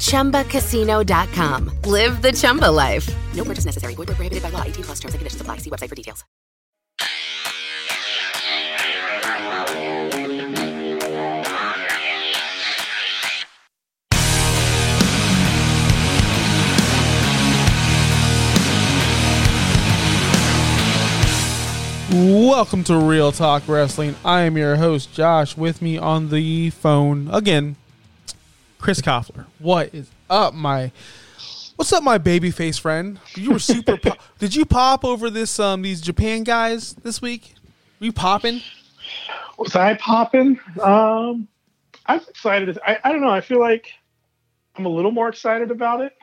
ChumbaCasino.com. Live the Chumba life. No purchase necessary. Void where prohibited by law. 18 plus terms and conditions apply. See website for details. Welcome to Real Talk Wrestling. I am your host, Josh. With me on the phone again, Chris Koffler. What is up, my? What's up, my baby face friend? You were super. po- Did you pop over this um these Japan guys this week? Were you popping? Was I popping? Um, I'm excited. I, I don't know. I feel like I'm a little more excited about it.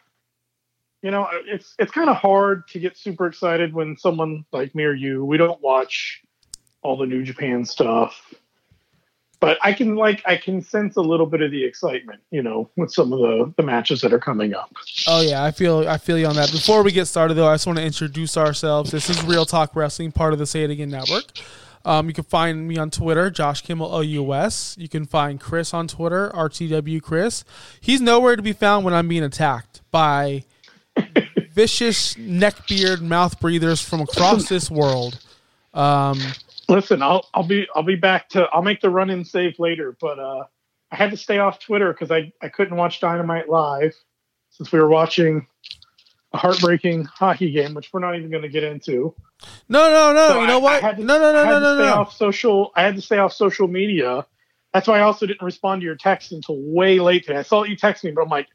You know, it's it's kind of hard to get super excited when someone like me or you we don't watch all the New Japan stuff. But I can like I can sense a little bit of the excitement, you know, with some of the the matches that are coming up. Oh yeah, I feel I feel you on that. Before we get started though, I just want to introduce ourselves. This is Real Talk Wrestling, part of the Say It Again Network. Um, you can find me on Twitter, Josh Kimmel OUS. You can find Chris on Twitter, RTW Chris. He's nowhere to be found when I'm being attacked by vicious neckbeard mouth breathers from across this world. Um, Listen, I'll I'll be I'll be back to I'll make the run in save later, but uh I had to stay off Twitter because I, I couldn't watch Dynamite live since we were watching a heartbreaking hockey game, which we're not even going to get into. no, no, no. So you know what? I had to- no, no, no, I had no, to no, stay no. off social. I had to stay off social media. That's why I also didn't respond to your text until way late today. I saw you text me, but I'm like,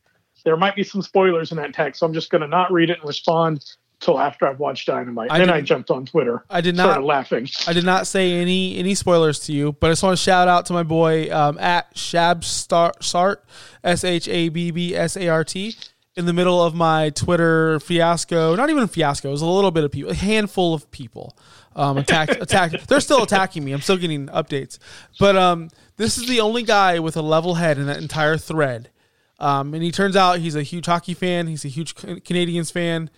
there might be some spoilers in that text, so I'm just going to not read it and respond until after I've watched Dynamite. I then I jumped on Twitter. I did started not. laughing. I did not say any any spoilers to you, but I just want to shout out to my boy um, at Shabsart S H A B B S A R T in the middle of my Twitter fiasco. Not even a fiasco. It was a little bit of people, a handful of people um, attacked. attacked. They're still attacking me. I'm still getting updates, but um, this is the only guy with a level head in that entire thread. Um, and he turns out he's a huge hockey fan. He's a huge Canadiens fan.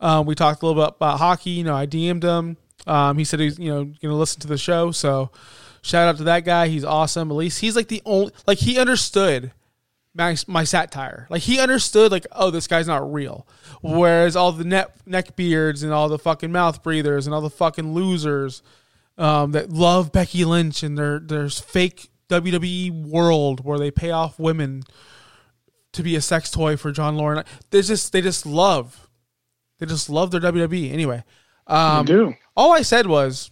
Um, we talked a little bit about hockey. You know, I DM'd him. Um, he said he's you know going to listen to the show. So shout out to that guy. He's awesome. At least he's like the only like he understood my my satire. Like he understood like oh this guy's not real. Whereas all the neck neck beards and all the fucking mouth breathers and all the fucking losers um, that love Becky Lynch and their there's fake WWE world where they pay off women to be a sex toy for John Lauren. They just they just love they just love their WWE. Anyway, um, I do. all I said was,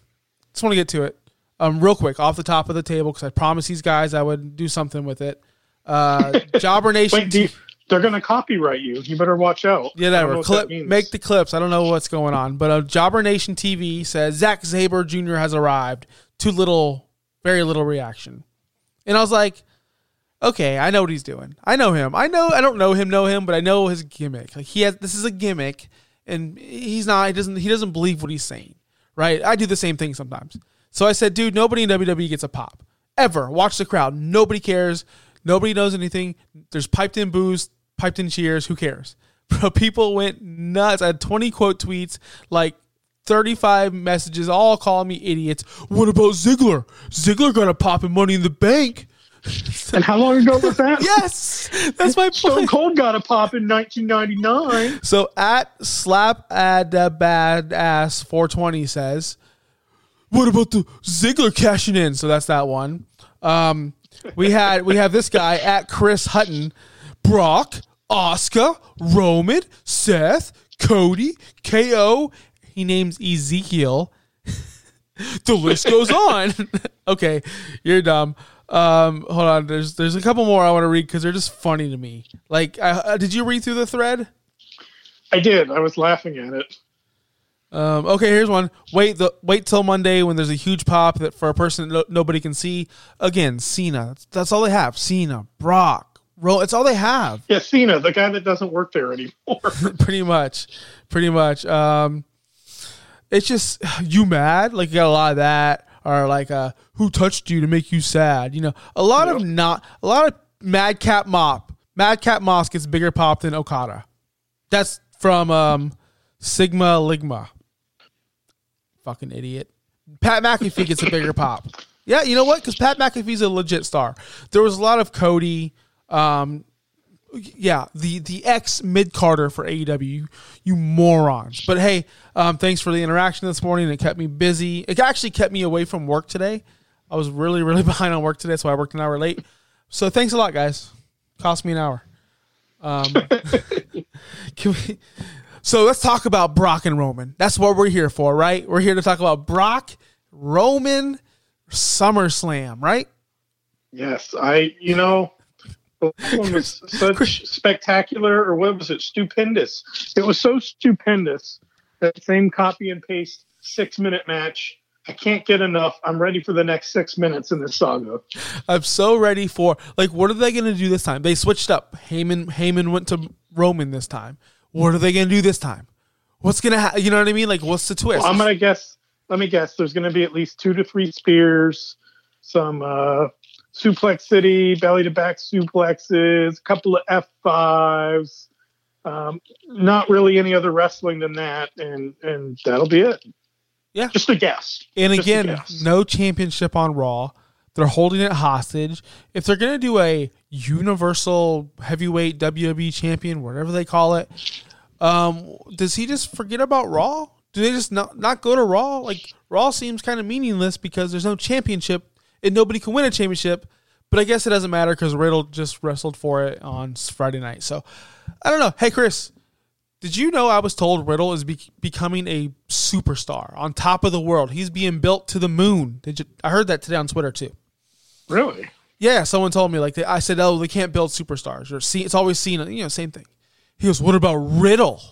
just want to get to it, um, real quick off the top of the table because I promised these guys I would do something with it. Uh, Jobber Nation. Wait, you, they're going to copyright you. You better watch out. yeah, I don't that know were what clip, that make the clips. I don't know what's going on, but uh, Jobber Nation TV says Zack Sabre Jr. has arrived. Too little, very little reaction, and I was like, okay, I know what he's doing. I know him. I know I don't know him, know him, but I know his gimmick. Like he has this is a gimmick, and he's not. He doesn't. He doesn't believe what he's saying. Right? I do the same thing sometimes. So I said, dude, nobody in WWE gets a pop ever. Watch the crowd. Nobody cares. Nobody knows anything. There's piped in booze, piped in cheers. Who cares? Bro, people went nuts. I had 20 quote tweets, like 35 messages, all calling me idiots. What about Ziggler? Ziggler got a pop in Money in the Bank. And how long ago was that? Yes, that's my Stone. Cold got a pop in 1999. So at slap at uh, bad ass 420 says, "What about the Ziggler cashing in?" So that's that one. Um, we had we have this guy at Chris Hutton, Brock, Oscar, Roman, Seth, Cody, KO. He names Ezekiel. the list goes on. okay, you're dumb. Um, hold on. There's there's a couple more I want to read because they're just funny to me. Like, I, uh, did you read through the thread? I did. I was laughing at it. Um, okay, here's one. Wait the wait till Monday when there's a huge pop that for a person no, nobody can see. Again, Cena. That's, that's all they have. Cena, Brock, Ro. It's all they have. Yeah, Cena, the guy that doesn't work there anymore. pretty much, pretty much. Um, it's just you mad like you got a lot of that or like uh who touched you to make you sad? You know a lot of not a lot of madcap mop madcap moss gets bigger pop than okada. That's from um sigma ligma. Fucking idiot. Pat mcafee gets a bigger pop. Yeah you know what? Because pat mcafee's a legit star. There was a lot of cody um yeah, the the ex mid carder for AEW, you, morons. But hey, um, thanks for the interaction this morning. It kept me busy. It actually kept me away from work today. I was really really behind on work today, so I worked an hour late. So thanks a lot, guys. Cost me an hour. Um, can we? So let's talk about Brock and Roman. That's what we're here for, right? We're here to talk about Brock, Roman, SummerSlam, right? Yes, I. You know, the one was such spectacular, or what was it? Stupendous. It was so stupendous. That same copy and paste six minute match. I can't get enough. I'm ready for the next six minutes in this saga. I'm so ready for like what are they going to do this time? They switched up. Heyman Heyman went to Roman this time. What are they going to do this time? What's going to happen? You know what I mean? Like what's the twist? Well, I'm gonna guess. Let me guess. There's gonna be at least two to three spears, some uh, suplex city, belly to back suplexes, a couple of F5s. Um, not really any other wrestling than that, and and that'll be it. Yeah. just a guess. and Just again, guess. no championship on Raw. They're holding it hostage. If they're going to do a universal heavyweight WWE champion, whatever they call it, um, does he just forget about Raw? Do they just not, not go to Raw? Like Raw seems kind of meaningless because there's no championship and nobody can win a championship. But I guess it doesn't matter because Riddle just wrestled for it on Friday night. So I don't know. Hey Chris, did you know I was told Riddle is be- becoming a superstar on top of the world? He's being built to the moon. Did you? I heard that today on Twitter too. Really? Yeah, someone told me like they, I said, oh, they can't build superstars or see. It's always seen, you know, same thing. He goes, what about Riddle?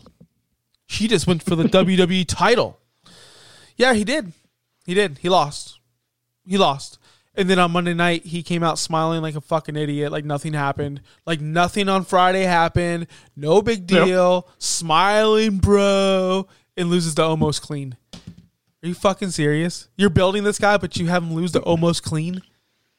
He just went for the WWE title. Yeah, he did. He did. He lost. He lost. And then on Monday night, he came out smiling like a fucking idiot, like nothing happened, like nothing on Friday happened, no big Yep. deal, smiling, bro, and loses to Omos clean. Are you fucking serious? You're building this guy, but you have him lose to Omos clean.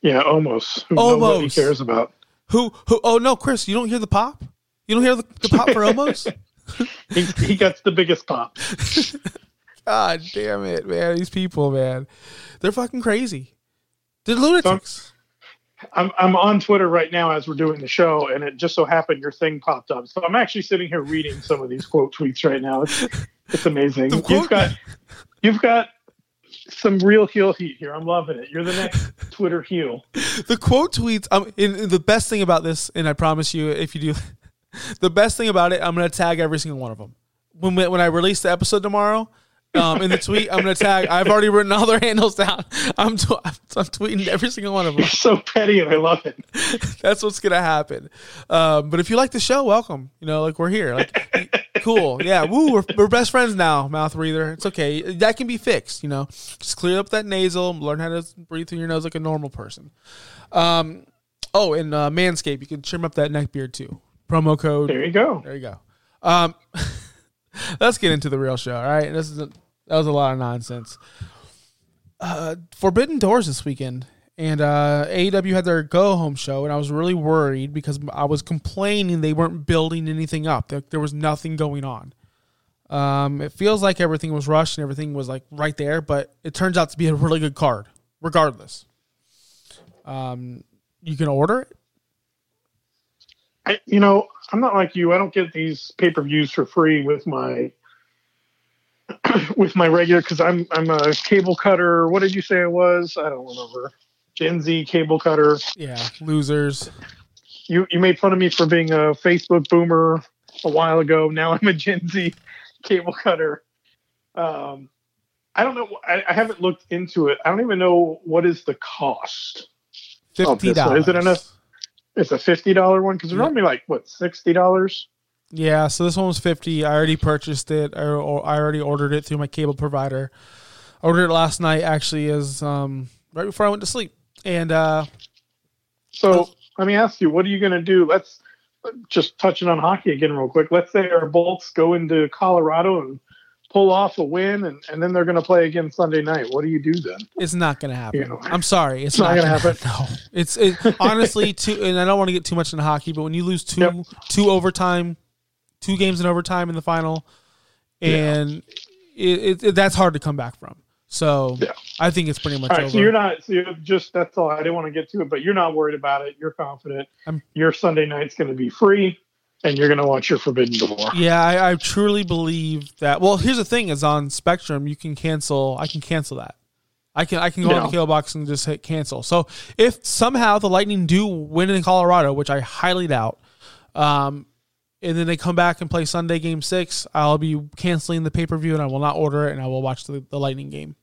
Yeah, Omos. Who nobody Omos. cares about. Who? Who? Oh no, Chris, you don't hear the pop? You don't hear the, the pop for Omos? He, he gets the biggest pop. God damn it, man! These people, man, they're fucking crazy. They're lunatics. I'm I'm on Twitter right now as we're doing the show, and it just so happened your thing popped up. So I'm actually sitting here reading some of these quote tweets right now. It's it's amazing. Quote- You've got you've got some real heel heat here. I'm loving it. You're the next Twitter heel. The quote tweets. Um, in, the best thing about this, and I promise you, if you do, the best thing about it, I'm gonna tag every single one of them. When we- when I release the episode tomorrow, um, in the tweet, I'm gonna tag. I've already written all their handles down. I'm tw- I'm tweeting every single one of them. You're so petty, and I love it. That's what's gonna happen. Um, but if you like the show, welcome. You know, like we're here. Like, cool. Yeah. Woo. We're, we're best friends now. Mouth breather. It's okay. That can be fixed. You know, just clear up that nasal. Learn how to breathe through your nose like a normal person. Um. Oh, and uh, Manscaped, you can trim up that neck beard too. Promo code. There you go. There you go. Um, let's get into the real show. All right, this is a, that was a lot of nonsense. Uh, Forbidden Doors this weekend, and uh, AEW had their go home show, and I was really worried because I was complaining they weren't building anything up. There, there was nothing going on. Um, it feels like everything was rushed and everything was like right there, but it turns out to be a really good card, regardless. Um, you can order it. I, you know, I'm not like you. I don't get these pay per views for free with my with my regular because I'm I'm a cable cutter. What did you say I was? I don't remember. Gen Z cable cutter. Yeah, losers. You you made fun of me for being a Facebook boomer a while ago. Now I'm a Gen Z cable cutter. Um, I don't know. I, I haven't looked into it. I don't even know what is the cost. Fifty dollars. Is it enough? It's a fifty dollar one because they're Yeah. normally like what sixty dollars. Yeah, so this one was fifty. I already purchased it, or I already ordered it through my cable provider. I ordered it last night, actually, as um, right before I went to sleep. And uh, So let me ask you, what are you going to do? Let's just touching on hockey again, real quick. Let's say our Bolts go into Colorado and pull off a win and, and then they're going to play again Sunday night. What do you do then? It's not going to happen. You know. I'm sorry. It's, It's not not, gonna gonna happen. No, it's it, honestly two. And I don't want to get too much into hockey, but when you lose two Yep. two overtime, two games in overtime in the final, and it, it, it- that's hard to come back from. So Yeah. I think it's pretty much All right, over. so you're not. So you're just that's all. I didn't want to get to it, but you're not worried about it. You're confident. I'm- your Sunday night's going to be free, and you're going to watch your Forbidden Door. yeah, I, I truly believe that. Well, here's the thing: is on Spectrum, you can cancel. I can cancel that. I can I can go on the KO box and just hit cancel. So if somehow the Lightning do win in Colorado, which I highly doubt, um, and then they come back and play Sunday Game Six, I'll be canceling the pay per view and I will not order it and I will watch the, the Lightning game.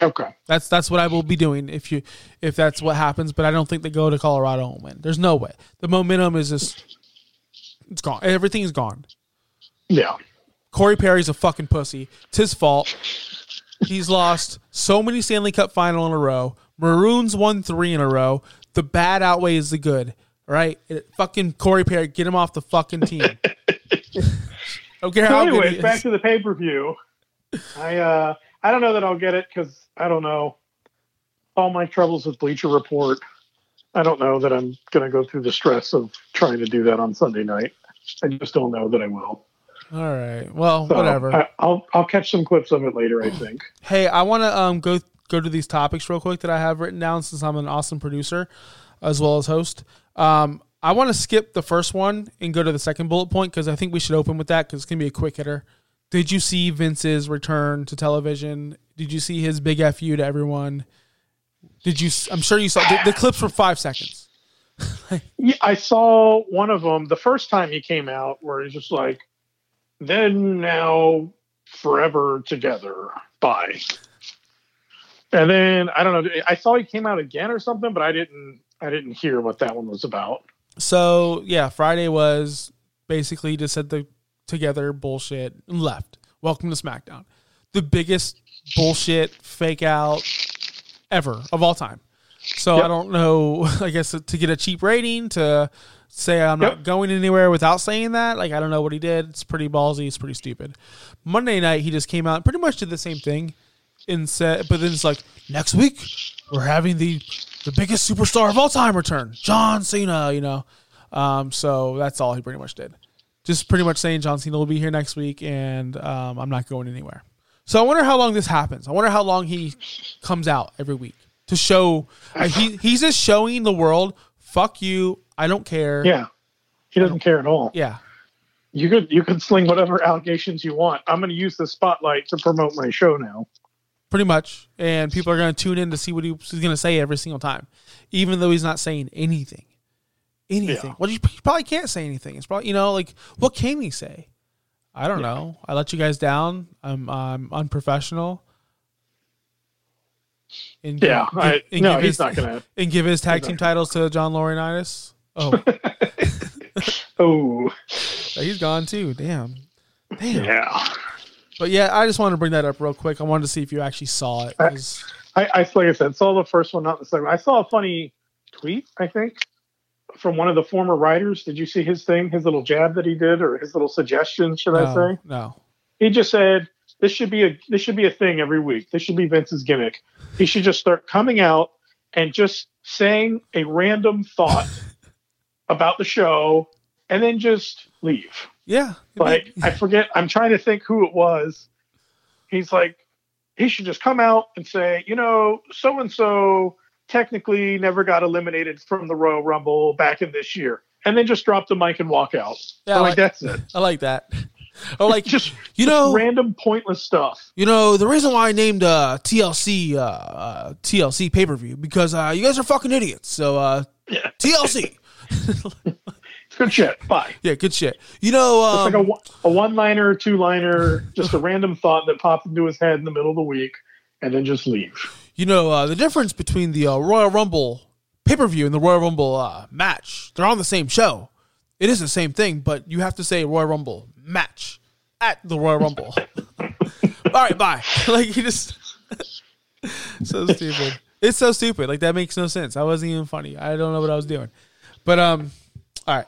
Okay. That's that's what I will be doing if you if that's what happens. But I don't think they go to Colorado and win. There's no way. The momentum is just it's gone. Everything's gone. Yeah. Corey Perry's a fucking pussy. It's his fault. He's lost so many Stanley Cup final in a row. Maroons won three in a row. The bad outweighs the good. Right, It- fucking Corey Perry, get him off the fucking team. don't So anyways, back to the pay per view. I uh I don't know that I'll get it because I don't know all my troubles with Bleacher Report. I don't know that I'm going to go through the stress of trying to do that on Sunday night. I just don't know that I will. All right, well, So whatever. I, I'll I'll catch some clips of it later. I think. Hey, I want to um go go to these topics real quick that I have written down since I'm an awesome producer as well as host. Um, I want to skip the first one and go to the second bullet point because I think we should open with that because it's gonna be a quick hitter. Did you see Vince's return to television? Did you see his big fu to everyone? Did you? I'm sure you saw the, the clips for five seconds. Yeah, I saw one of them the first time he came out, where he's just like, "Then now, forever together." Bye. And then I don't know. I saw he came out again or something, but I didn't. I didn't hear what that one was about. So yeah, Friday was basically just said the together bullshit and left. Welcome to SmackDown, the biggest bullshit fake out ever of all time. So Yep. I don't know. I guess to get a cheap rating to say I'm not going anywhere without saying that. Like I don't know what he did. It's pretty ballsy. It's pretty stupid. Monday night he just came out and pretty much did the same thing and said, but then it's like next week we're having the the biggest superstar of all time return, John Cena. You know, um, so that's all he pretty much did. Just pretty much saying John Cena will be here next week, and um, I'm not going anywhere. So I wonder how long this happens. I wonder how long he comes out every week to show. Like he he's just showing the world, fuck you, I don't care. Yeah, he doesn't care at all. yeah. You could you could sling whatever allegations you want. I'm going to use the spotlight to promote my show now. Pretty much. And people are going to tune in to see what he's going to say every single time, even though he's not saying anything. Anything. Yeah. Well, he probably can't say anything. It's probably you know like what can he say? I don't know. I let you guys down. I'm I'm unprofessional. And give- Yeah, I, give- and no, give he's his- not going to. and give his tag team titles to John Laurinaitis. Oh, Oh, he's gone too. Damn. Damn. yeah. But yeah, I just wanted to bring that up real quick. I wanted to see if you actually saw it. 'cause- I, I like I said, saw the first one, not the second. I saw a funny tweet, I think, from one of the former writers. Did you see his thing, his little jab that he did, or his little suggestion? Should I say? no. He just said this should be a this should be a thing every week. This should be Vince's gimmick. He should just start coming out and just saying a random thought about the show, and then just leave. Yeah. like I forget. I'm trying to think who it was. He's like, he should just come out and say, you know, so and so technically never got eliminated from the Royal Rumble back in this year, and then just drop the mic and walk out. Yeah, like- like that's it. I like that. Or like Just you know, random pointless stuff. you know, the reason why I named uh, TLC uh, uh, TLC pay per view because uh, you guys are fucking idiots. So uh, Yeah, TLC, good shit. Bye. yeah, good shit. You know, It's um, like a, one- a one-liner, two-liner, just a random thought that popped into his head in the middle of the week, and then just leave. you know uh, the difference between the uh, Royal Rumble pay per view and the Royal Rumble uh, match. They're on the same show. It is the same thing, but you have to say Royal Rumble match at the Royal Rumble. All right, bye. like he just so stupid. It's so stupid. Like that makes no sense. I wasn't even funny. I don't know what I was doing. But um, all right.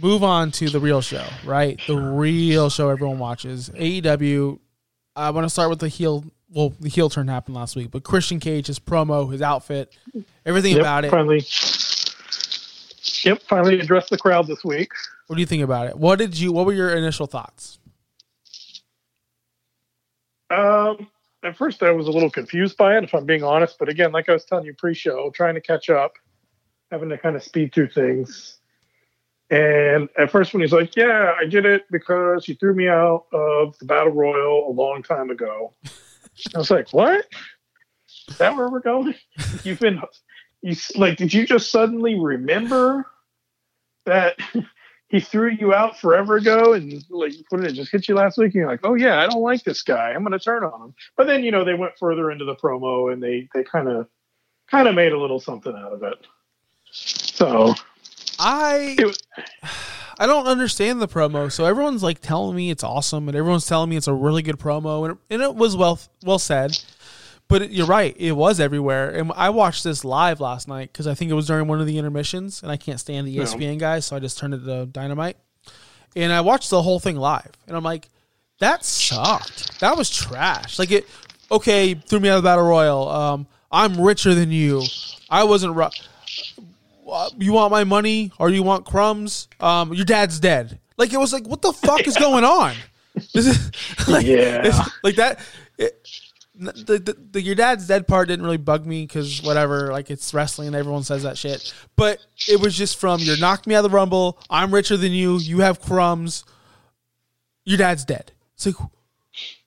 Move on to the real show, right? The real show everyone watches. AEW. I want to start with the heel. Well, the heel turn happened last week, but Christian Cage, his promo, his outfit, everything Yep, about it. Finally. Yep, finally addressed the crowd this week. What do you think about it? What did you? What were your initial thoughts? Um, at first, I was a little confused by it, if I'm being honest. But again, like I was telling you pre-show, trying to catch up, having to kind of speed through things. And at first, when he's like, "Yeah, I did it because you threw me out of the battle royal a long time ago," I was like, "What? Is that where we're going? You've been, you like, did you just suddenly remember that?" He threw you out forever ago, and like, what did it just hit you last week? And you're like, "Oh yeah, I don't like this guy. I'm going to turn on him." But then, you know, they went further into the promo, and they they kind of kind of made a little something out of it. So I was- I don't understand the promo. So everyone's like telling me it's awesome, and everyone's telling me it's a really good promo, and it, and it was well well said. But it, you're right, it was everywhere. And I watched this live last night because I think it was during one of the intermissions, and I can't stand the E No. ESPN guys, so I just turned it to Dynamite, and I watched the whole thing live, and I'm like, that sucked. That was trash. Like it. Okay, threw me out of the battle royal. Um, I'm richer than you. I wasn't. Ru- uh, you want my money or you want crumbs? Um, your dad's dead. Like it was like, what the fuck is going on? This is like, Yeah. like that. It, the, the, the your dad's dead part didn't really bug me because whatever, like it's wrestling and everyone says that shit. But it was just from you knocked me out of the rumble. I'm richer than you. You have crumbs. Your dad's dead. It's like,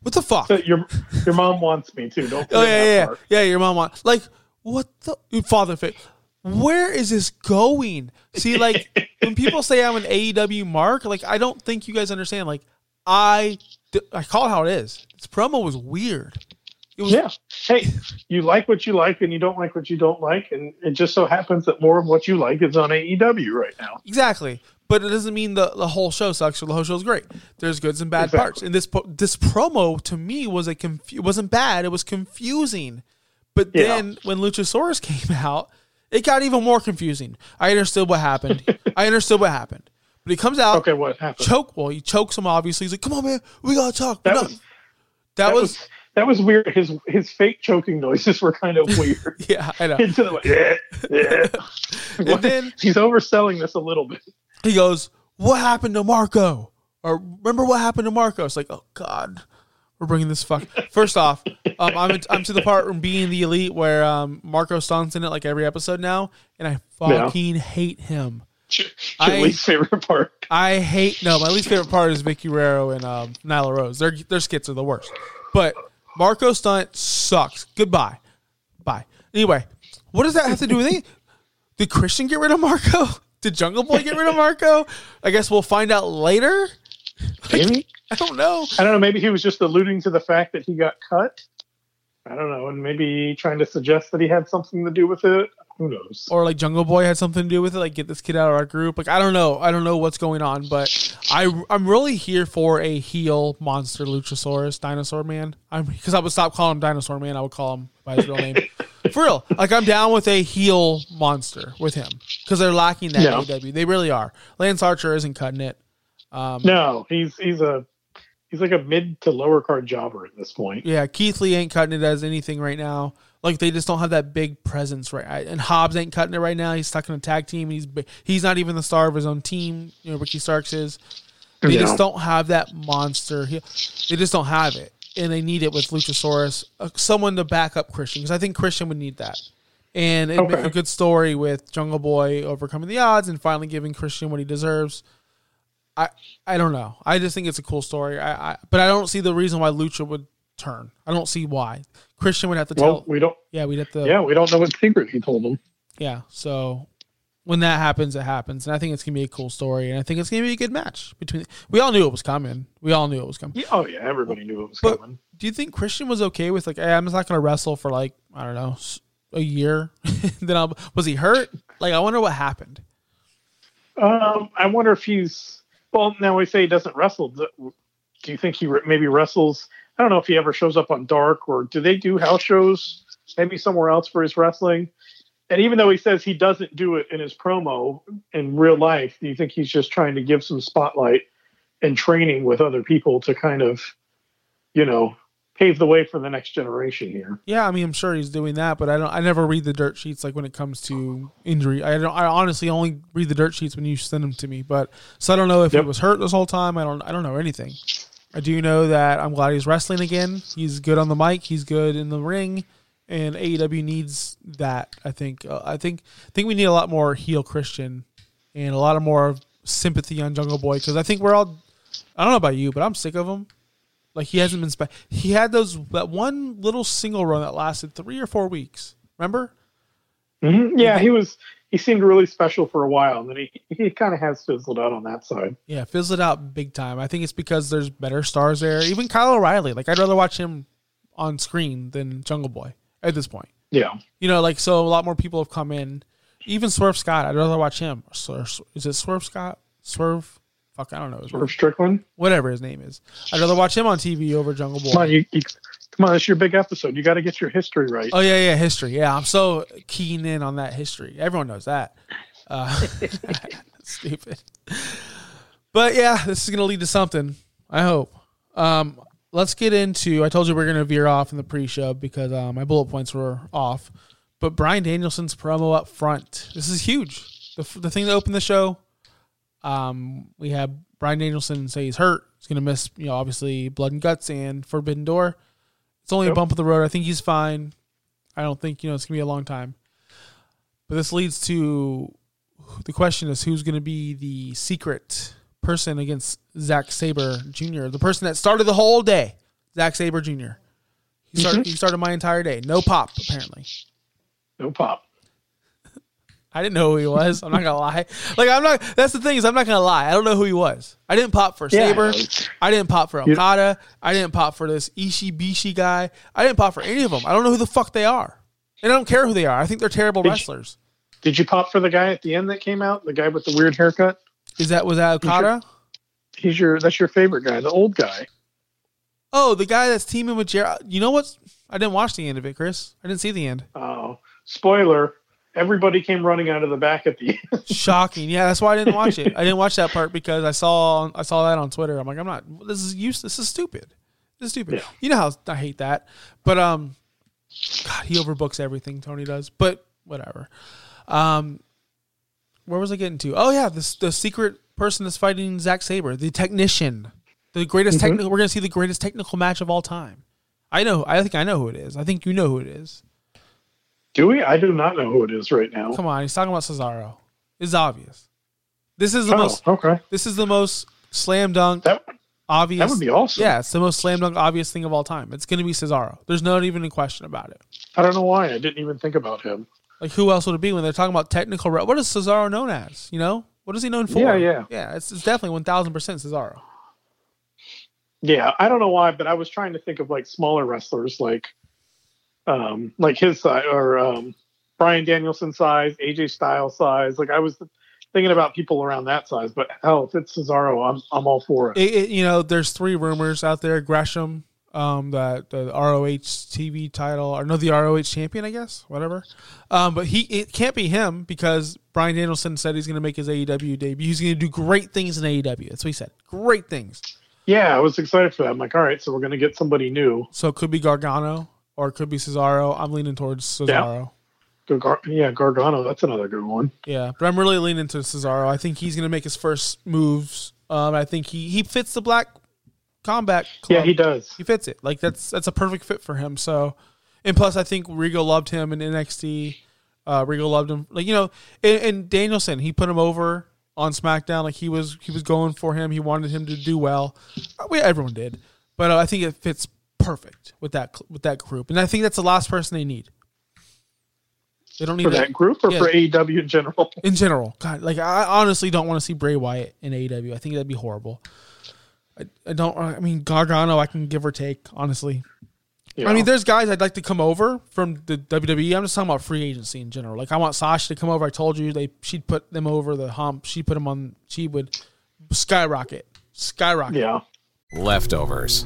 what the fuck? so your your mom wants me too. Don't. Oh yeah, yeah, yeah, part. yeah. Your mom wants like what the father fit. Where is this going? See, like when people say I'm an AEW mark, like I don't think you guys understand. Like I, I call it how it is. This promo was weird. It was Yeah. Hey, you like what you like, and you don't like what you don't like, and it just so happens that more of what you like is on AEW right now. exactly, but it doesn't mean the, the whole show sucks or the whole show is great. There's goods and bad Exactly. parts. And this this promo to me was a confu- it wasn't bad. It was confusing. But Yeah. then when Luchasaurus came out, it got even more confusing. I understood what happened. I understood what happened. But he comes out, Okay, what happened? choke. Well, he chokes him. Obviously, he's like, "Come on, man, we gotta talk." That was- that, that was, was that was weird. His his fake choking noises were kind of weird. yeah, I know. Into the yeah, yeah. And then he's overselling this a little bit. he goes, "What happened to Marco?" Or remember what happened to Marco? It's like, oh god, we're bringing this fuck. First off, um, I'm I'm to the part from being the elite where um, Marco Stunt's in it like every episode now, and I fucking hate him. Your I- least favorite part. I hate no. My least favorite part is Vickie Guerrero and um, Nyla Rose. Their their skits are the worst. But Marco Stunt sucks. Goodbye. Bye. Anyway, what does that have to do with anything? Did Christian get rid of Marco? Did Jungle Boy get rid of Marco? I guess we'll find out later. Maybe I don't know. I don't know. Maybe he was just alluding to the fact that he got cut. I don't know, and maybe trying to suggest that he had something to do with it. Who knows? Or like Jungle Boy had something to do with it, like get this kid out of our group. Like I don't know. I don't know what's going on, but I I'm really here for a heel monster Luchasaurus dinosaur man. I'm because I would stop calling him dinosaur man. I would call him by his real name. For real, like I'm down with a heel monster with him because they're lacking that Yeah. AEW. They really are. Lance Archer isn't cutting it. Um, No, he's he's a he's like a mid to lower card jobber at this point. Yeah, Keith Lee ain't cutting it as anything right now. Like they just don't have that big presence right. And Hobbs ain't cutting it right now. He's stuck in a tag team. He's he's not even the star of his own team. You know, Ricky Starks is. They Yeah. just don't have that monster. He, they just don't have it, and they need it with Luchasaurus, uh, someone to back up Christian because I think Christian would need that. And it'd make Okay. a good story with Jungle Boy overcoming the odds and finally giving Christian what he deserves. I I don't know. I just think it's a cool story. I, I but I don't see the reason why Lucha would turn. I don't see why. Christian would have to tell. We don't. yeah, we'd have to. Yeah, we don't know what secret he told him. Yeah. So when that happens, it happens, and I think it's gonna be a cool story, and I think it's gonna be a good match between. We all knew it was coming. We all knew it was coming. Yeah, oh yeah, everybody knew it was But coming. do you think Christian was okay with like, hey, I'm just not gonna wrestle for like I don't know a year? then I'll, was he hurt? Like I wonder what happened. Um, I wonder if he's well. Now we say he doesn't wrestle. Do you think he maybe wrestles? I don't know if he ever shows up on Dark or do they do house shows maybe somewhere else for his wrestling? and even though he says he doesn't do it in his promo in real life, do you think he's just trying to give some spotlight and training with other people to kind of, you know, pave the way for the next generation here? Yeah, I mean, I'm sure he's doing that, but I don't. I never read the dirt sheets like when it comes to injury. I don't. I honestly only read the dirt sheets when you send them to me. But so I don't know if Yep. he was hurt this whole time. I don't. I don't know anything. I do know that I'm glad he's wrestling again. He's good on the mic. He's good in the ring, and AEW needs that. I think. Uh, I think. I think we need a lot more heel Christian, and a lot of more sympathy on Jungle Boy because I think we're all. I don't know about you, but I'm sick of him. Like he hasn't been. Spe- he had those that one little single run that lasted three or four weeks. Remember? hmm Yeah, he was. He seemed really special for a while, and then he he kind of has fizzled out on that side. Yeah, fizzled out big time. I think it's because there's better stars there. Even Kyle O'Reilly. Like I'd rather watch him on screen than Jungle Boy at this point. Yeah, You know, like so a lot more people have come in. Even Swerve Scott. I'd rather watch him. Is it Swerve Scott? Swerve. Fuck, I don't know. his. Irv Strickland. Whatever his name is. I'd rather watch him on TV over Jungle Boy. Come on, you, you come on. It's your big episode. You got to get your history right. Oh yeah, yeah, history. Yeah, I'm so keen in on that history. Everyone knows that. Uh, stupid. But yeah, this is gonna lead to something. I hope. Um, let's get into. I told you we are gonna veer off in the pre-show because uh, my bullet points were off. But Bryan Danielson's promo up front. This is huge. The the thing that opened the show. Um, we have Bryan Danielson say he's hurt. He's gonna miss. You know, obviously blood and guts and Forbidden Door. It's only a bump of the road. I think he's fine. I don't think you know it's gonna be a long time. But this leads to the question is who's gonna be the secret person against Zack Sabre Jr. The person that started the whole day, Zack Sabre Jr. He started. He started my entire day. No pop apparently. No pop. I didn't know who he was. I'm not gonna lie. Like I'm not. That's the thing is I'm not gonna lie. I don't know who he was. I didn't pop for Yeah. Sabre. I didn't pop for You- Okada. I didn't pop for this Ishi Bishi guy. I didn't pop for any of them. I don't know who the fuck they are, and I don't care who they are. I think they're terrible Did you- wrestlers. Did you pop for the guy at the end that came out? The guy with the weird haircut. Is that was that Okada? He's your. That's your favorite guy, the old guy. Oh, the guy that's teaming with Jared. You know what? I didn't watch the end of it, Chris. I didn't see the end. Oh, spoiler! Everybody came running out of the back at the end. Shocking. Yeah, that's why I didn't watch it. I didn't watch that part because I saw I saw that on Twitter. I'm like, I'm not. This is useless. This is stupid. This is stupid. Yeah. You know how I hate that. But um, God, he overbooks everything. Tony does. But whatever. Um, where was I getting to? Oh yeah, this the secret person that's fighting Zack Sabre, the technician, the greatest Mhm. technical. We're gonna see the greatest technical match of all time. I know. I think I know who it is. I think you know who it is. Do we? I do not know who it is right now. Come on, he's talking about Cesaro. It's obvious. This is the Oh, most. okay. This is the most slam dunk That obvious. that would be awesome. Yeah, it's the most slam dunk obvious thing of all time. It's going to be Cesaro. There's not even a question about it. I don't know why. I didn't even think about him. Like who else would it be when they're talking about technical? Re- what is Cesaro known as? You know, what is he known for? Yeah, yeah. yeah. It's, it's definitely one thousand percent Cesaro. Yeah, I don't know why, but I was trying to think of like smaller wrestlers, like, um, like his size or um, Bryan Danielson size, AJ Styles size. Like I was thinking about people around that size, but hell, if it's Cesaro, I'm I'm all for it. It, it- you know, there's three rumors out there. Gresham, um, that the ROH TV title, or no, the ROH champion, I guess, whatever. Um, but he it can't be him because Bryan Danielson said he's going to make his AEW debut. He's going to do great things in AEW. That's what he said. Great things. Yeah, I was excited for that. I'm like, all right, so we're gonna get somebody new. So it could be Gargano or it could be Cesaro. I'm leaning towards Cesaro. Go Gar- yeah, Gargano. That's another good one. Yeah, but I'm really leaning to Cesaro. I think he's going to make his first moves. Um, I think he he fits the black combat. Club. Yeah, he does. He fits it. Like that's that's a perfect fit for him. So, and plus, I think Regal loved him in NXT. Uh, Regal loved him. Like you know, and, and Danielson, he put him over on SmackDown. Like he was he was going for him. He wanted him to do well. Uh, We everyone did, but uh, I think it fits perfect with that with that group. And I think that's the last person they need. They don't need For that- that group or Yeah. for AEW in general? in general. God, like I honestly don't want to see Bray Wyatt in AEW. I think that'd be horrible. I, I don't. I mean, Gargano, I can give or take. Honestly, Yeah. I mean, there's guys I'd like to come over from the WWE. I'm just talking about free agency in general. Like I want Sasha to come over. I told you they she'd put them over the hump. She put them on. She would skyrocket, skyrocket. yeah. Leftovers.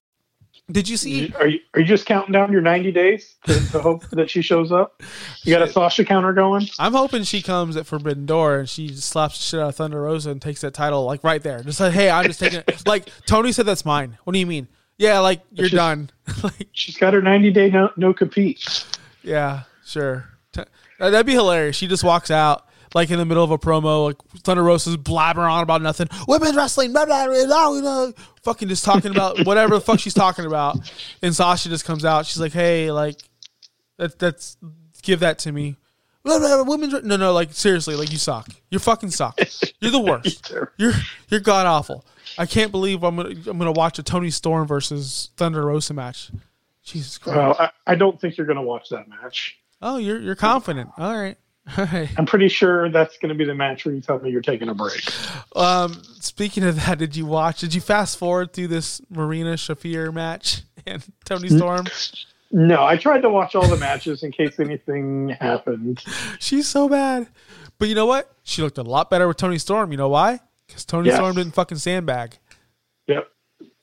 Did you see? Are you are you just counting down your 90 days to, to hope that she shows up? You got a Sasha counter going? I'm hoping she comes at Forbidden Door and she slaps the shit out of Thunder Rosa and takes that title like right there. Just like, hey, I'm just taking it. Like Tony said, that's mine. What do you mean? Yeah, like you're just- done. like, She's got her 90 day no, no compete. yeah, sure. That'd be hilarious. She just walks out like in the middle of a promo, like Thunder Rosa's blabbering on about nothing. Women's wrestling, blah, blah, blah, blah, blah, fucking just talking about whatever the fuck she's talking about. And Sasha just comes out. She's like, hey, like, that, that's, give that to me. Blah, blah, blah, Women's, no, no, like seriously, like you suck. You're fucking suck. You're the worst. You're you're god awful. I can't believe I'm gonna I'm gonna watch a Toni Storm versus Thunder Rosa match. Jesus Christ. Well, I, I don't think you're going to watch that match. Oh, you're you're confident. All right. Right. I'm pretty sure that's going to be the match where you tell me you're taking a break. Um, speaking of that, did you watch? Did you fast forward through this Marina Shafir match and Toni Storm? No, I tried to watch all the matches in case anything happened. She's so bad. But you know what? She looked a lot better with Toni Storm. You know why? Because Toni Yes. Storm didn't fucking sandbag. Yep.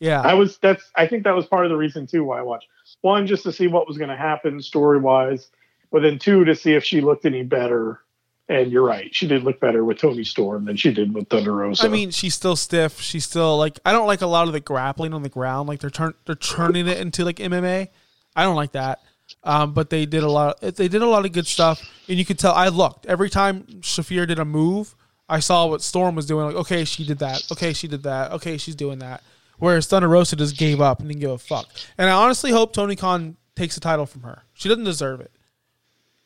Yeah. I was that's I think that was part of the reason too why I watched. One, just to see what was going to happen story wise, but then two to see if she looked any better. And you're right, she did look better with Toni Storm than she did with Thunder Rosa. I mean, she's still stiff. She's still like I don't like a lot of the grappling on the ground. Like they're turn they're turning it into like MMA. I don't like that. Um, but they did a lot. They did a lot of good stuff, and you could tell. I looked every time Shafir did a move. I saw what Storm was doing. Like, okay, she did that. Okay, she did that. Okay, she's doing that. Whereas Thunder Rosa just gave up and didn't give a fuck. And I honestly hope Tony Khan takes the title from her. She doesn't deserve it.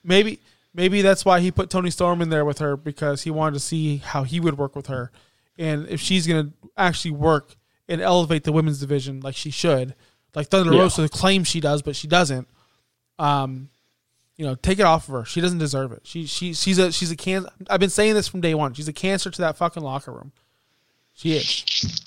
Maybe maybe that's why he put Toni Storm in there with her because he wanted to see how he would work with her, and if she's gonna actually work and elevate the women's division like she should, like Thunder Yeah. Rosa claims she does, but she doesn't. Um, you know, take it off of her. She doesn't deserve it. She she she's a she's a can. I've been saying this from day one. She's a cancer to that fucking locker room. She is.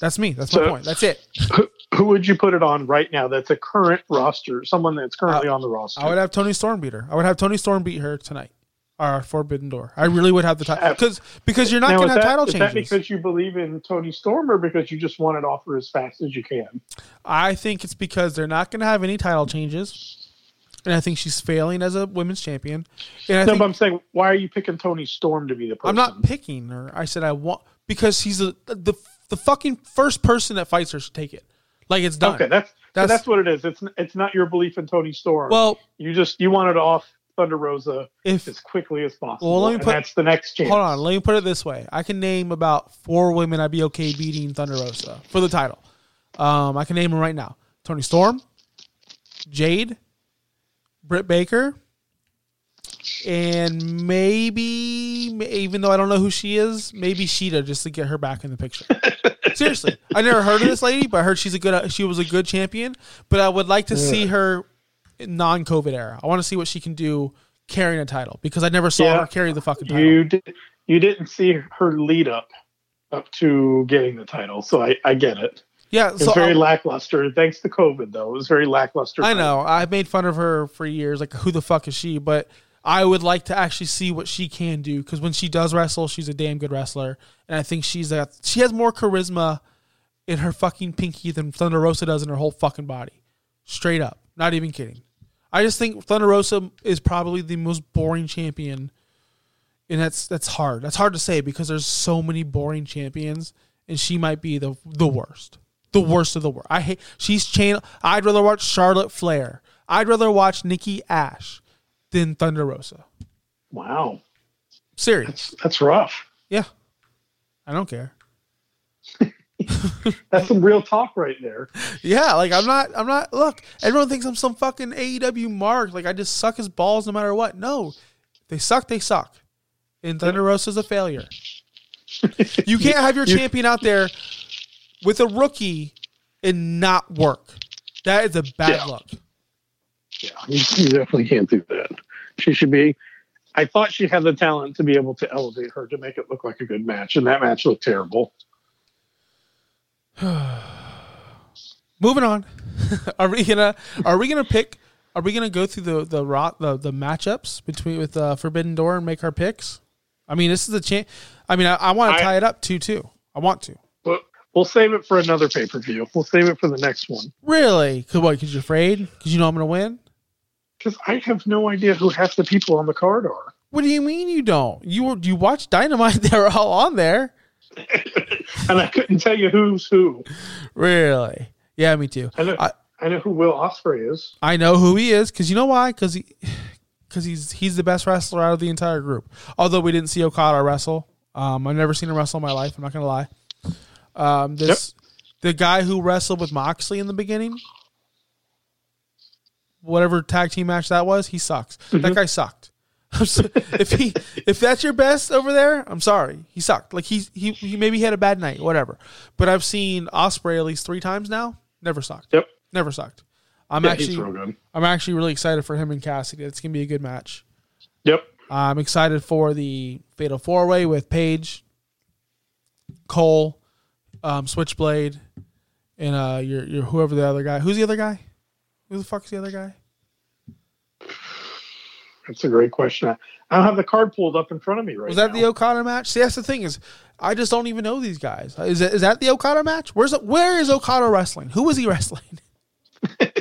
That's me. That's my point. That's it. who, who would you put it on right now? That's a current roster, someone that's currently on the roster. I would have Toni Storm beat her. I would have Toni Storm beat her tonight. Our Forbidden Door. I really would have the title because because you're not now, gonna have that, title is changes. that because you believe in Toni Storm or because you just want it off her as fast as you can? I think it's because they're not going to have any title changes, and I think she's failing as a women's champion. And I no, think but I'm saying, why are you picking Toni Storm to be the person? I'm not picking her. I said I want because he's a, the the fucking first person that fights her should take it. Like it's done. Okay, that's That's- that's, that's what it is. It's it's not your belief in Toni Storm. Well, you just you want it off Thunder Rosa if as quickly as possible. Well, let me put- that's the next chance. hold on, let me put it this way: I can name about four women I'd be okay beating Thunder Rosa for the title. Um, I can name them right now: Toni Storm, Jade, Britt Baker, and maybe, even though I don't know who she is, maybe Shida just to get her back in the picture. Seriously, I never heard of this lady, but I heard she's a good. She was a good champion, but I would like to see her in non-COVID era. I want to see what she can do carrying a title because I never saw Yeah. her carry the fucking title. You did, you didn't see her lead up up to getting the title, so I, I get it. yeah, it's so very lackluster. Thanks to COVID, though, it was very lackluster. I know I've made fun of her for years. Like, who the fuck is she? But I would like to actually see what she can do because when she does wrestle, she's a damn good wrestler, and I think she's a she has more charisma in her fucking pinky than Thunder Rosa does in her whole fucking body. Straight up, not even kidding. I just think Thunder Rosa is probably the most boring champion, and that's that's hard. That's hard to say because there's so many boring champions, and she might be the the worst, the worst of the worst. I hate she's channel. I'd rather watch Charlotte Flair. I'd rather watch Nikki Ash than Thunder Rosa. Wow, Serious. that's rough. Yeah. I don't care. That's some real talk right there. Yeah, like I'm not I'm not look, everyone thinks I'm some fucking AEW mark. Like I just suck his balls no matter what. No. They suck, they suck. And Thunder Rosa's a failure. You can't have your champion out there with a rookie and not work. That is a bad Yeah. look. Yeah, you, you definitely can't do that. She should be. I thought she had the talent to be able to elevate her to make it look like a good match, and that match looked terrible. Moving on. are we gonna are we gonna pick are we gonna go through the the rot the, the matchups between with uh, Forbidden Door and make our picks? I mean, this is a chance. I mean, I, I want to tie it up two two. I want to. But we'll save it for another pay per view. We'll save it for the next one Really? Cause what? Cause you're afraid? Cause you know I'm gonna win? Because I have no idea who half the people on the card are. What do you mean you don't? You you watch Dynamite? They're all on there. and I couldn't tell you who's who. Really? Yeah, me too. I know. I, I know who Will Ospreay is. I know who he is because you know why? Because he, because he's he's the best wrestler out of the entire group. Although we didn't see Okada wrestle, um, I've never seen him wrestle in my life. I'm not gonna lie. Um, this the guy who wrestled with Moxley in the beginning, whatever tag team match that was, he sucks. That guy sucked. So- if he if that's your best over there, I'm sorry, he sucked. Like he he he maybe had a bad night, whatever. But I've seen Ospreay at least three times now. Never sucked. Yep. Never sucked. I'm Yeah, actually he's real good. I'm actually really excited for him and Cassidy. It's gonna be a good match. Yep. I'm excited for the Fatal Four Way with Paige, Cole, um, Switchblade, and uh, your your whoever the other guy. Who's the other guy? Who the fuck's the other guy? That's a great question. I, don't have the card pulled up in front of me right Was that now. the Okada match? See, that's the thing is, I just don't even know these guys. Is that, is that the Okada match? Where's where is Okada wrestling? Who is he wrestling?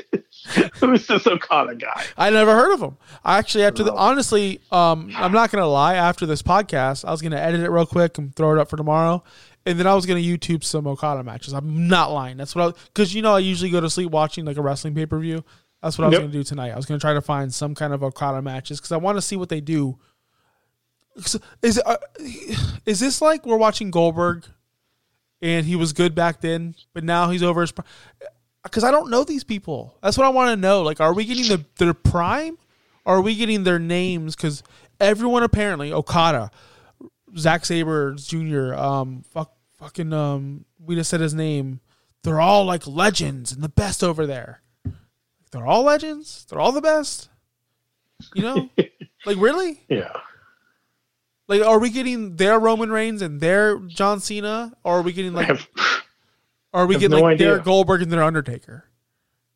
Who's this Okada guy? I never heard of him. I actually after the honestly, um, I'm not gonna lie. After this podcast, I was gonna edit it real quick and throw it up for tomorrow, and then I was gonna YouTube some Okada matches. I'm not lying. That's what I because you know I usually go to sleep watching like a wrestling pay per view. That's what I was Yep. gonna do tonight. I was gonna try to find some kind of Okada matches because I want to see what they do. Is uh, is this like we're watching Goldberg, and he was good back then, but now he's over his. Because I don't know these people. That's what I want to know. Like, are we getting the their prime, or are we getting their names? Because everyone apparently Okada, Zack Sabre Jr., um, fuck, fucking, um, we just said his name. They're all like legends and the best over there. They're all legends. They're all the best. You know, like really? Yeah. Like, are we getting their Roman Reigns and their John Cena, or are we getting like, or are we getting no like idea. their Goldberg and their Undertaker?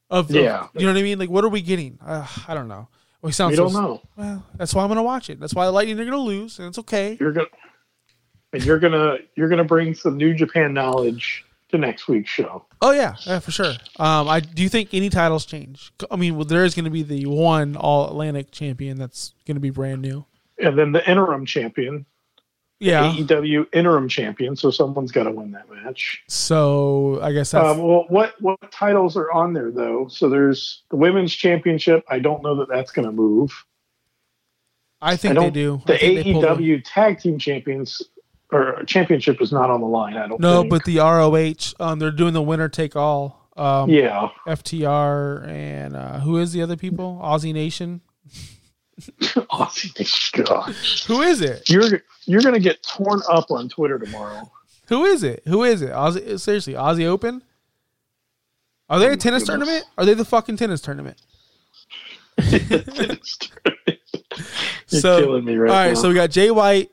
Of Yeah. you know what I mean? Like, what are we getting? Uh, I don't know. We sound we so, don't know. Well, that's why I'm gonna watch it. That's why the Lightning are gonna lose, and it's okay. You're gonna and you're gonna you're gonna bring some New Japan knowledge to next week's show. Oh yeah, yeah, for sure. Um, I do you think any titles change? I mean, well, there is going to be the one All Atlantic champion that's going to be brand new. And then the interim champion, Yeah. AEW interim champion. So someone's got to win that match. So I guess that's Um, well, what what titles are on there though? So there's the women's championship. I don't know that that's going to move. I I think they don't. The I AEW tag team champions or championship is not on the line. I don't. Know. No, think. but the ROH, um, they're doing the winner take all. Um, yeah, FTR and uh, who is the other people? Aussie Nation. Aussie. God, Who is it? you're you're going to get torn up on Twitter tomorrow. Who is it? Who is it? Aussie, seriously, Aussie Open. Are they a tennis goodness. tournament? Are they the fucking tennis tournament? You're so, killing me right all right, now. so we got Jay White,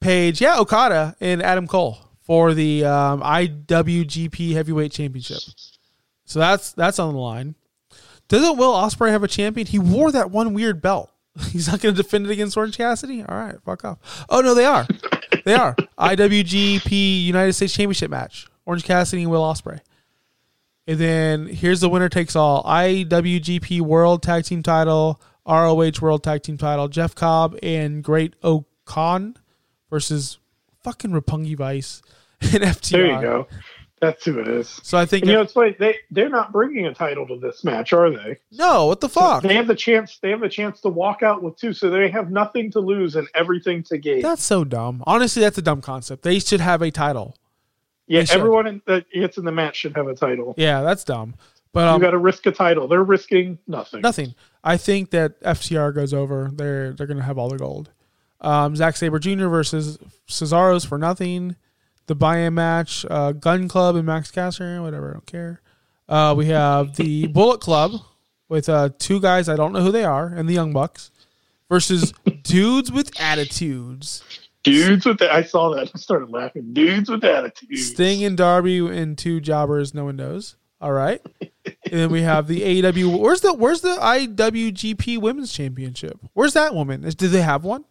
Paige, yeah, Okada, and Adam Cole for the um, IWGP Heavyweight Championship. So that's that's on the line. Doesn't Will Ospreay have a champion? He wore that one weird belt. He's not going to defend it against Orange Cassidy. All right, fuck off. Oh no, they are. they are IWGP United States Championship match. Orange Cassidy and Will Ospreay. And then here's the winner takes all IWGP World Tag Team Title, ROH World Tag Team Title, Jeff Cobb and Great O'Con versus fucking Roppongi Vice and FTR. there you go. That's who it is. So I think And, you know, it's funny. They they're not bringing a title to this match, are they? no, what the fuck? They have the chance. They have the chance to walk out with two, so they have nothing to lose and everything to gain. That's so dumb. Honestly, that's a dumb concept. They should have a title. yeah, everyone in, that gets in the match should have a title. Yeah, that's dumb. But you um, got to risk a title. They're risking nothing. Nothing. I think that FTR goes over. They're they're gonna have all the gold. Um, Zack Sabre Jr. versus Cesaro's for nothing. The buy-in match, uh, Gunn Club and Max Caster, whatever. I don't care. Uh, we have the Bullet Club with uh, two guys I don't know who they are, and the Young Bucks versus dudes with attitudes. Dudes with that. I saw that. I started laughing. Dudes with attitudes. Sting and Darby and two jobbers no one knows. All right. and then we have the AEW. Where's the Where's the IWGP Women's Championship? Where's that woman? Is, do they have one?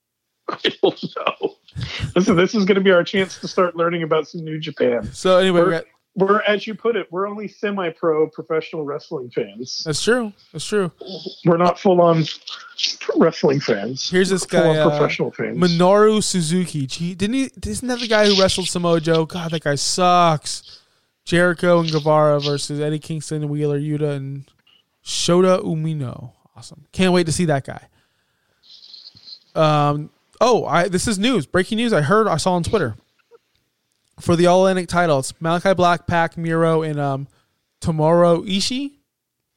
I don't know. Listen, this is going to be our chance to start learning about some New Japan. So anyway, we We're, got, we're as you put it, we're only semi-pro professional wrestling fans. that's true. That's true. We're not full-on wrestling fans. Here's this guy, uh, professional fans. Minoru Suzuki. Gee, didn't he? Isn't that the guy who wrestled Samoa Joe? God, that guy sucks. Jericho and Guevara versus Eddie Kingston, Wheeler Yuta, and Shota Umino. Awesome. Can't wait to see that guy. Um. Oh, I this is news. Breaking news. I heard. I saw on Twitter. For the All Atlantic title, it's Malachi Black, Pac, Miro, and um, Tomohiro Ishii.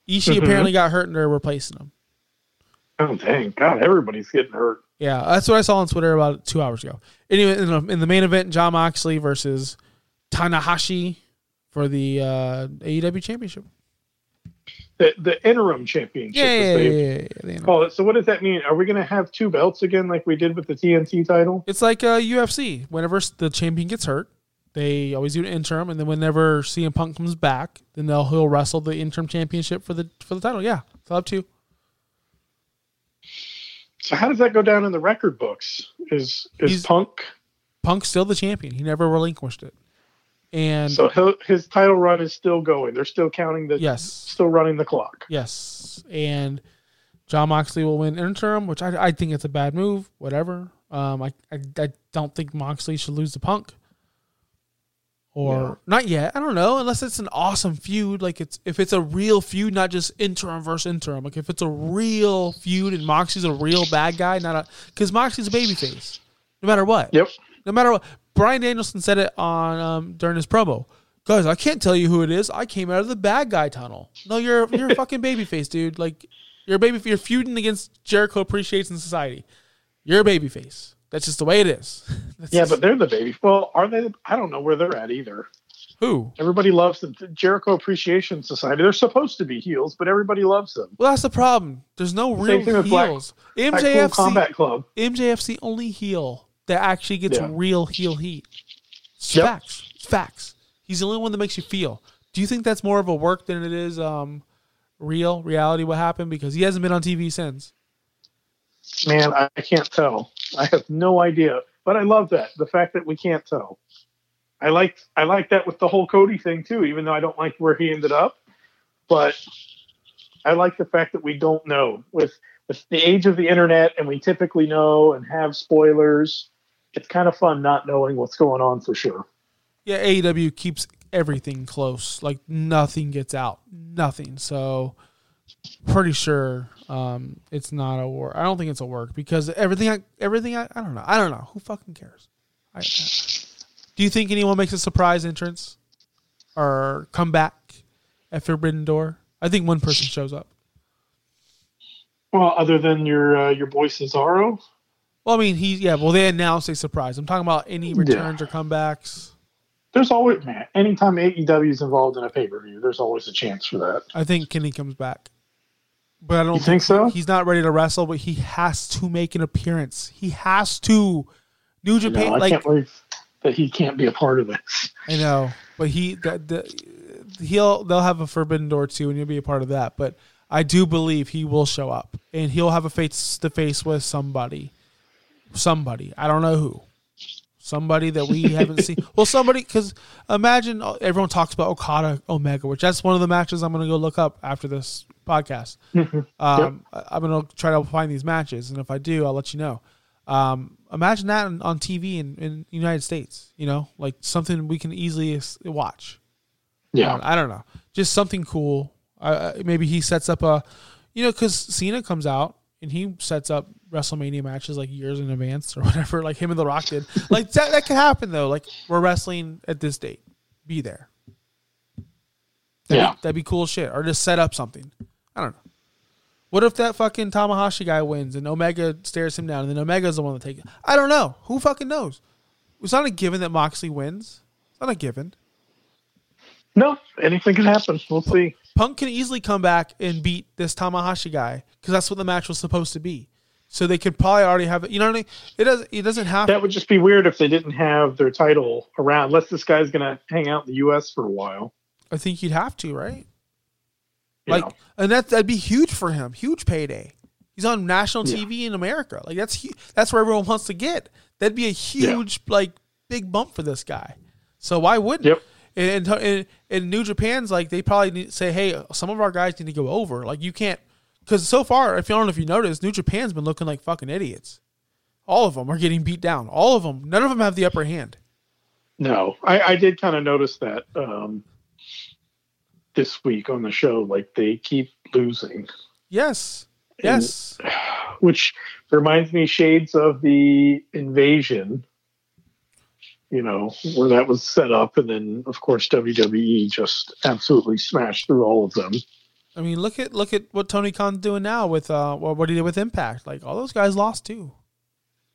Ishii Mhm. apparently got hurt, and they're replacing him. oh dang, God, everybody's getting hurt. Yeah, that's what I saw on Twitter about two hours ago. Anyway, in the, in the main event, Jon Moxley versus Tanahashi for the uh, AEW Championship. The the interim championship. Yeah, yeah, yeah, yeah. Call it. So what does that mean? Are we going to have two belts again, like we did with the TNT title? It's like uh, UFC. Whenever the champion gets hurt, they always do an interim, and then whenever CM Punk comes back, then they'll he'll wrestle the interim championship for the for the title. Yeah, they'll have two. So how does that go down in the record books? Is is He's- Punk? Punk's still the champion. He never relinquished it. And So his title run is still going. They're still counting the. Yes. Still running the clock. Yes, and Jon Moxley will win interim, which I, I think it's a bad move. Whatever. Um, I, I I don't think Moxley should lose to Punk, or Yeah. not yet. I don't know, unless it's an awesome feud. Like it's if it's a real feud, not just interim versus interim. Like if it's a real feud and Moxley's a real bad guy, not a because Moxley's a babyface, no matter what. Yep. No matter what. Bryan Danielson said it on um, during his promo. Guys, I can't tell you who it is. I came out of the bad guy tunnel. No, you're you're a fucking babyface, dude. Like you're a baby. You're feuding against Jericho Appreciation Society. You're a babyface. That's just the way it is. Yeah, just- but they're the baby. Well, are they? I don't know where they're at either. who? Everybody loves the Jericho Appreciation Society. They're supposed to be heels, but everybody loves them. Well, that's the problem. There's no real Same thing with Black- heels. Blackpool MJF's Combat Club. The only heel that actually gets Yeah. real heel heat. Yep. facts. Facts. He's the only one that makes you feel. Do you think that's more of a work than it is um, real reality? What happened because he hasn't been on TV since. Man, I, can't tell. I have no idea. But I love that the fact that we can't tell. I like I like that with the whole Cody thing too. Even though I don't like where he ended up, but I like the fact that we don't know with with the age of the internet, and we typically know and have spoilers. It's kind of fun not knowing what's going on for sure. Yeah, AEW keeps everything close. Like nothing gets out. Nothing. So pretty sure um, it's not a work. I don't think it's a work because everything. I, everything. I, I don't know. I don't know. Who fucking cares? I, do you think anyone makes a surprise entrance or come back at Forbidden Door? I think one person shows up. Well, other than your uh, your boy Cesaro, Well, I mean, he yeah. Well, they announced a surprise. I'm talking about any returns or comebacks. there's always man. Anytime AEW is involved in a pay per view, there's always a chance for that. I think Kenny comes back, but I don't You think so? He's not ready to wrestle, but he has to make an appearance. He has to. New No, Japan, I like can't believe that he can't be a part of this. I know, but he that the, he'll they'll have a Forbidden Door too, and you'll be a part of that. But I do believe he will show up, and he'll have a face to face with somebody, somebody. I don't know who. Somebody that we haven't seen. Well, somebody because imagine uh, everyone talks about Okada Omega, which that's one of the matches I'm going to go look up after this podcast. Um, I- I'm going to try to find these matches, and if I do, I'll let you know. Um, imagine that on, on TV in, in the United States. You know, like something we can easily watch. I Yeah. don't, I don't know, just something cool. Uh, maybe he sets up a, you know, because Cena comes out and he sets up WrestleMania matches like years in advance or whatever, like him and The Rock did. like that, that could happen though. Like we're wrestling at this date, be there. That'd Yeah. be, that'd be cool shit. Or just set up something. I don't know. What if that fucking Tamahashi guy wins and Omega stares him down and then Omega's the one that takes it? I don't know. Who fucking knows? It's not a given that Moxley wins. It's not a given. No, anything can happen. We'll see. Punk can easily come back and beat this Tamahashi guy because that's what the match was supposed to be. So they could probably already have it. You know what I mean? It doesn't. It doesn't have. That would just be weird if they didn't have their title around, unless this guy's going to hang out in the U.S. for a while. I think you'd have to, right? you Like, know. and that that'd be huge for him. Huge payday. He's on national Yeah. TV in America. Like that's that's where everyone wants to get. That'd be a huge like big bump for this guy. So why wouldn't? Yep. And, and, and, New Japan's like they probably need to say, hey, some of our guys need to go over. Like you can't, because so far, if you don't know if you noticed, New Japan's been looking like fucking idiots. All of them are getting beat down. All of them. None of them have the upper hand. No, I, I did kind of notice that um, this week on the show. Like they keep losing, Yes. And- Yes. which reminds me shades of the invasion. You know, where that was set up, and then of course WWE just absolutely smashed through all of them. I mean, look at look at what Tony Khan's doing now with uh what what he did with Impact. Like all those guys lost too.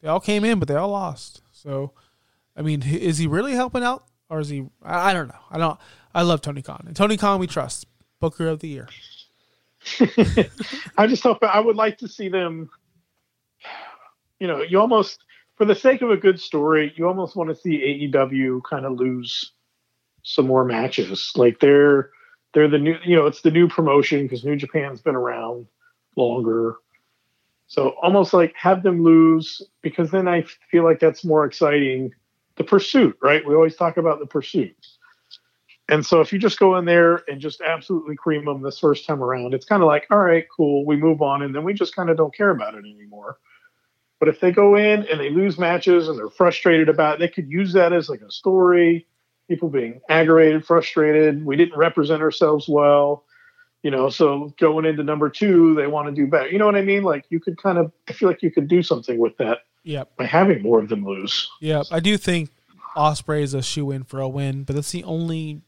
They all came in, but they all lost. So, I mean, is he really helping out, or is he? I, I don't know. I don't. I love Tony Khan, and Tony Khan we trust. Booker of the year. I just hope I would like to see them. You know, you almost, for the sake of a good story, you almost want to see AEW kind of lose some more matches. Like they're they're the new, you know, it's the new promotion because New Japan's been around longer. So almost like have them lose because then I feel like that's more exciting. The pursuit, right? We always talk about the pursuit. And so if you just go in there and just absolutely cream them this first time around, it's kind of like, all right, cool, we move on, and then we just kind of don't care about it anymore. But if they go in and they lose matches and they're frustrated about it, they could use that as like a story. People being aggravated, frustrated. We didn't represent ourselves well, you know. So going into number two, they want to do better. You know what I mean? Like you could kind of, I feel like you could do something with that Yeah. by having more of them lose. Yeah, I do think Ospreay is a shoe in for a win, but that's the only.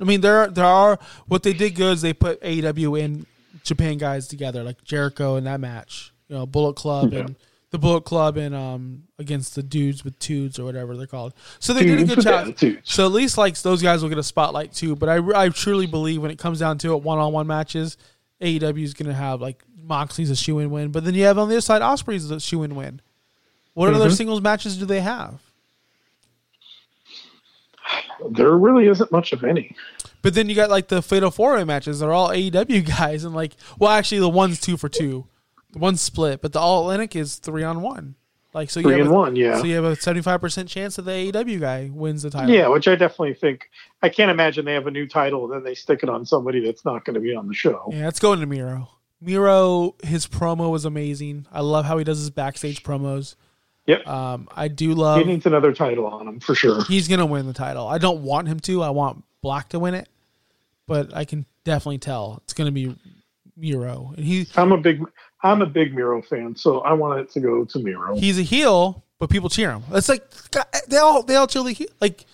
I mean, there are, there are what they did good is they put AEW and Japan guys together, like Jericho in that match. You know, Bullet Club Yeah. and the Bullet Club and um against the dudes with tudes or whatever they're called. So they did a good job. attitudes. So at least like those guys will get a spotlight too. But I, I truly believe when it comes down to it, one on one matches, AEW is going to have like Moxley's a shoe in win, but then you have on the other side Ospreay's a shoe in win. What other Mhm. singles matches do they have? There really isn't much of any. But then you got like the Fatal Four Way matches. They're all AEW guys, and like, well, actually, the one's two for two, one's split, but the All Atlantic is three on one. Like, so you Three have and a, one, yeah. So you have a seventy five percent chance that the AEW guy wins the title. Yeah, which I definitely think. I can't imagine they have a new title and then they stick it on somebody that's not going to be on the show. yeah. It's going to Miro. Miro, his promo was amazing. I love how he does his backstage promos. Yep. Um, I do love. he needs another title on him for sure. He's gonna win the title. I don't want him to. I want Black to win it, but I can definitely tell it's gonna be Miro, and he I'm a big, I'm a big Miro fan, so I want it to go to Miro. he's a heel, but people cheer him. It's like they all they all cheer the heel, like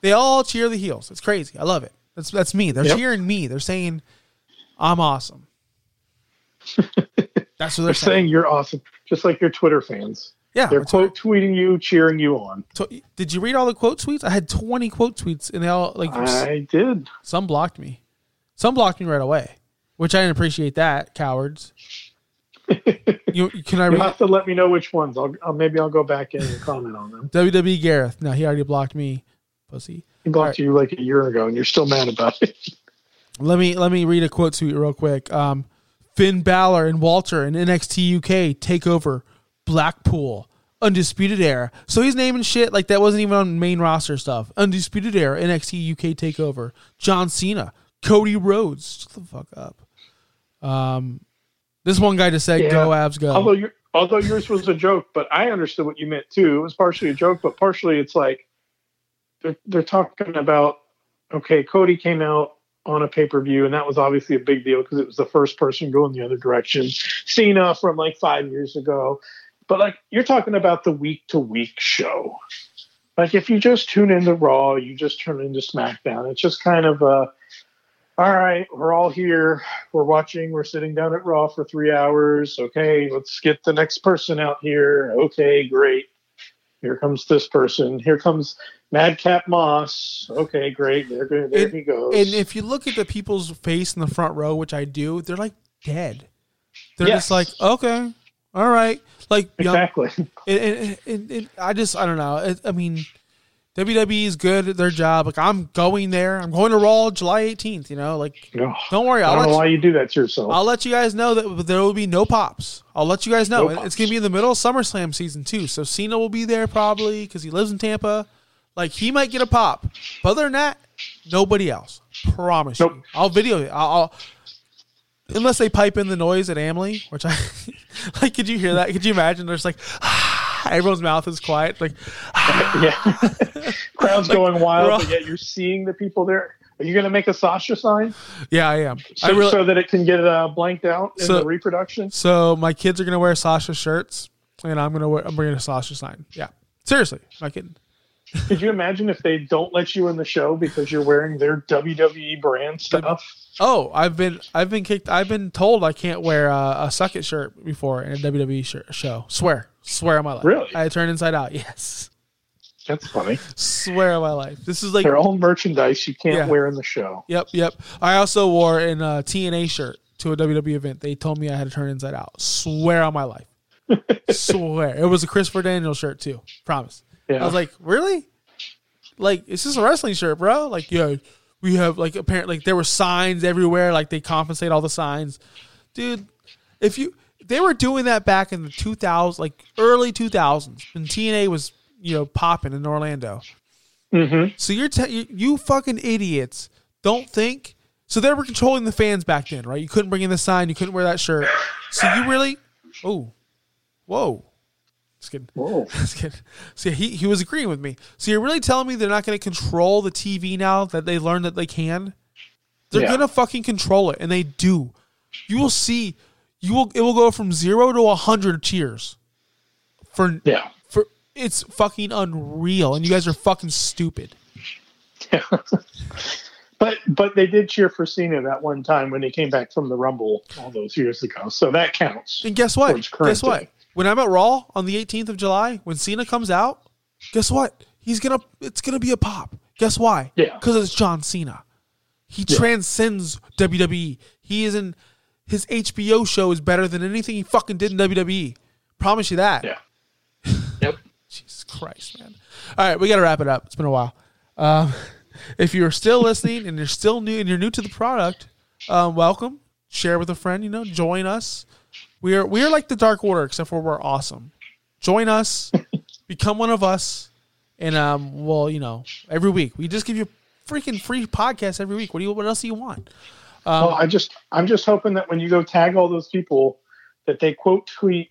they all cheer the heels. It's crazy. I love it. That's that's me. They're Yep. cheering me. They're saying I'm awesome. That's what they're, They're saying you're awesome, just like your Twitter fans. Yeah, they're quote tweeting you, cheering you on. So, did you read all the quote tweets? I had 20 quote tweets, and they all like I did. some blocked me. Some blocked me right away, which I didn't appreciate. That cowards. you can I You'll have to let me know which ones. I'll, I'll maybe I'll go back in and comment on them. WWE Gareth? No, he already blocked me, pussy. He blocked you like a year ago, and you're still mad about it. Let me let me read a quote to you real quick. Um, Finn Balor and Walter in NXT UK take over Blackpool Undisputed Era. So he's naming shit like that wasn't even on main roster stuff. Undisputed Era NXT UK takeover. John Cena, Cody Rhodes. Shut the fuck up. Um, this one guy just said, Yeah. "Go Abs, go." Although you're although yours was a joke, but I understood what you meant too. It was partially a joke, but partially it's like they're they're talking about okay, Cody came out on a pay per view, and that was obviously a big deal because it was the first person going the other direction. Cena from like five years ago, but like you're talking about the week to week show. Like if you just tune into Raw, you just turn into SmackDown. It's just kind of a all right, we're all here. We're watching. We're sitting down at Raw for three hours. Okay, let's get the next person out here. Okay, great. Here comes this person. Here comes Madcap Moss. Okay, great. There, there and, he goes. And if you look at the people's face in the front row, which I do, they're like dead. They're Yes. just like, okay, all right, like you know, exactly. and, and, and, and I just I don't know. I mean, WWE is good at their job. Like I'm going there. I'm going to Raw July 18th. You know, like Ugh. don't worry. I'll I'll don't let know you, why you do that to yourself. I'll let you guys know that there will be no pops. I'll let you guys know. No it's going to be in the middle of SummerSlam season too. So Cena will be there probably because he lives in Tampa. Like he might get a pop. But other than that, nobody else. Promise Nope. you. I'll video it. I'll, I'll unless they pipe in the noise at Amalie, which I like. Could you hear that? Could you imagine? There's like ah, everyone's mouth is quiet. Like yeah. Crowd's Like, going wild, all- but yet you're seeing the people there. Are you going to make a Sasha sign yeah, I am. so, I really, so that it can get uh, blanked out in So- the reproduction? So my kids are gonna wear Sasha shirts, and I'm gonna wear. I'm bringing a Sasha sign. Yeah, seriously, I'm not kidding. Could you imagine if they don't let you in the show because you're wearing their WWE brand stuff? Oh, I've been I've been kicked. I've been told I can't wear a, a suck it shirt before in a WWE shirt, show. Swear, swear on my life. Really? I turned inside out. Yes, That's funny. swear on my life. This is like Their own merchandise you can't Yeah. wear in the show. Yep, yep. I also wore an uh, TNA shirt to a WWE event. They told me I had to turn inside out. Swear on my life. Swear. It was a Christopher Daniels shirt too. Promise. Yeah. I was like, really? Like, it's just a wrestling shirt, bro. Like, yeah, we have like apparently like there were signs everywhere. Like they compensate all the signs, dude. If you they were doing that back in the 2000s, like early 2000s, when TNA was you know popping in Orlando. Mm-hmm. So you're te- you, you fucking idiots don't think. So they were controlling the fans back then, right? You couldn't bring in the sign, you couldn't wear that shirt. So you really, oh, whoa, just kidding. Whoa. Just kidding. So he he was agreeing with me. So you're really telling me they're not going to control the TV now that they learned that they can? They're Yeah. gonna fucking control it, and they do. You will see. You will. It will go from zero to a hundred cheers. For Yeah. for it's fucking unreal, and you guys are fucking stupid. Yeah. But but they did cheer for Cena that one time when he came back from the Rumble all those years ago. So that counts. And guess what? Guess what? When I'm at Raw on the 18th of July, when Cena comes out, guess what? He's gonna. It's gonna be a pop. Guess why? Yeah. Because it's John Cena. He transcends WWE. He is in. His HBO show is better than anything he fucking did in WWE. Promise you that. Yeah. Yep. Jesus Christ, man. All right, we got to wrap it up. It's been a while. Um, if you're still listening and you're still new and you're new to the product, um, welcome. Share with a friend. You know, join us. We are we are like the Dark Order, except for we're awesome. Join us, become one of us, and um, well, you know, every week we just give you freaking free podcasts every week. What do you? What else do you want? Um, well, I just I'm just hoping that when you go tag all those people, that they quote tweet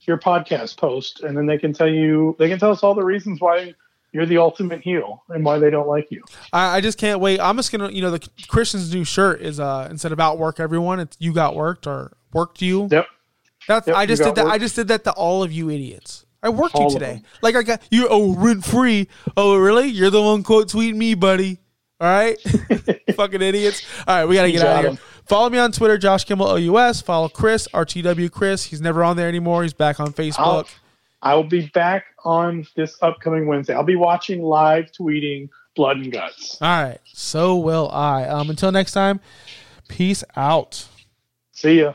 your podcast post, and then they can tell you they can tell us all the reasons why you're the ultimate heel and why they don't like you. I, I just can't wait. I'm just gonna, you know, the Christian's new shirt is uh instead of outwork everyone, it's you got worked or worked you. Yep. That's Yep, I just did that. I just did that to all of you idiots. I worked All you today. Like I got you. Oh, rent free. Oh, really? You're the one quote tweeting me, buddy. All right, fucking idiots. All right, we gotta get out of here. Follow me on Twitter, Josh Kimmel OUS. Follow Chris RTW Chris. He's never on there anymore. He's back on Facebook. I'll, I'll be back on this upcoming Wednesday. I'll be watching live tweeting Blood and Guts. All right, so will I. Um, until next time, peace out. See ya.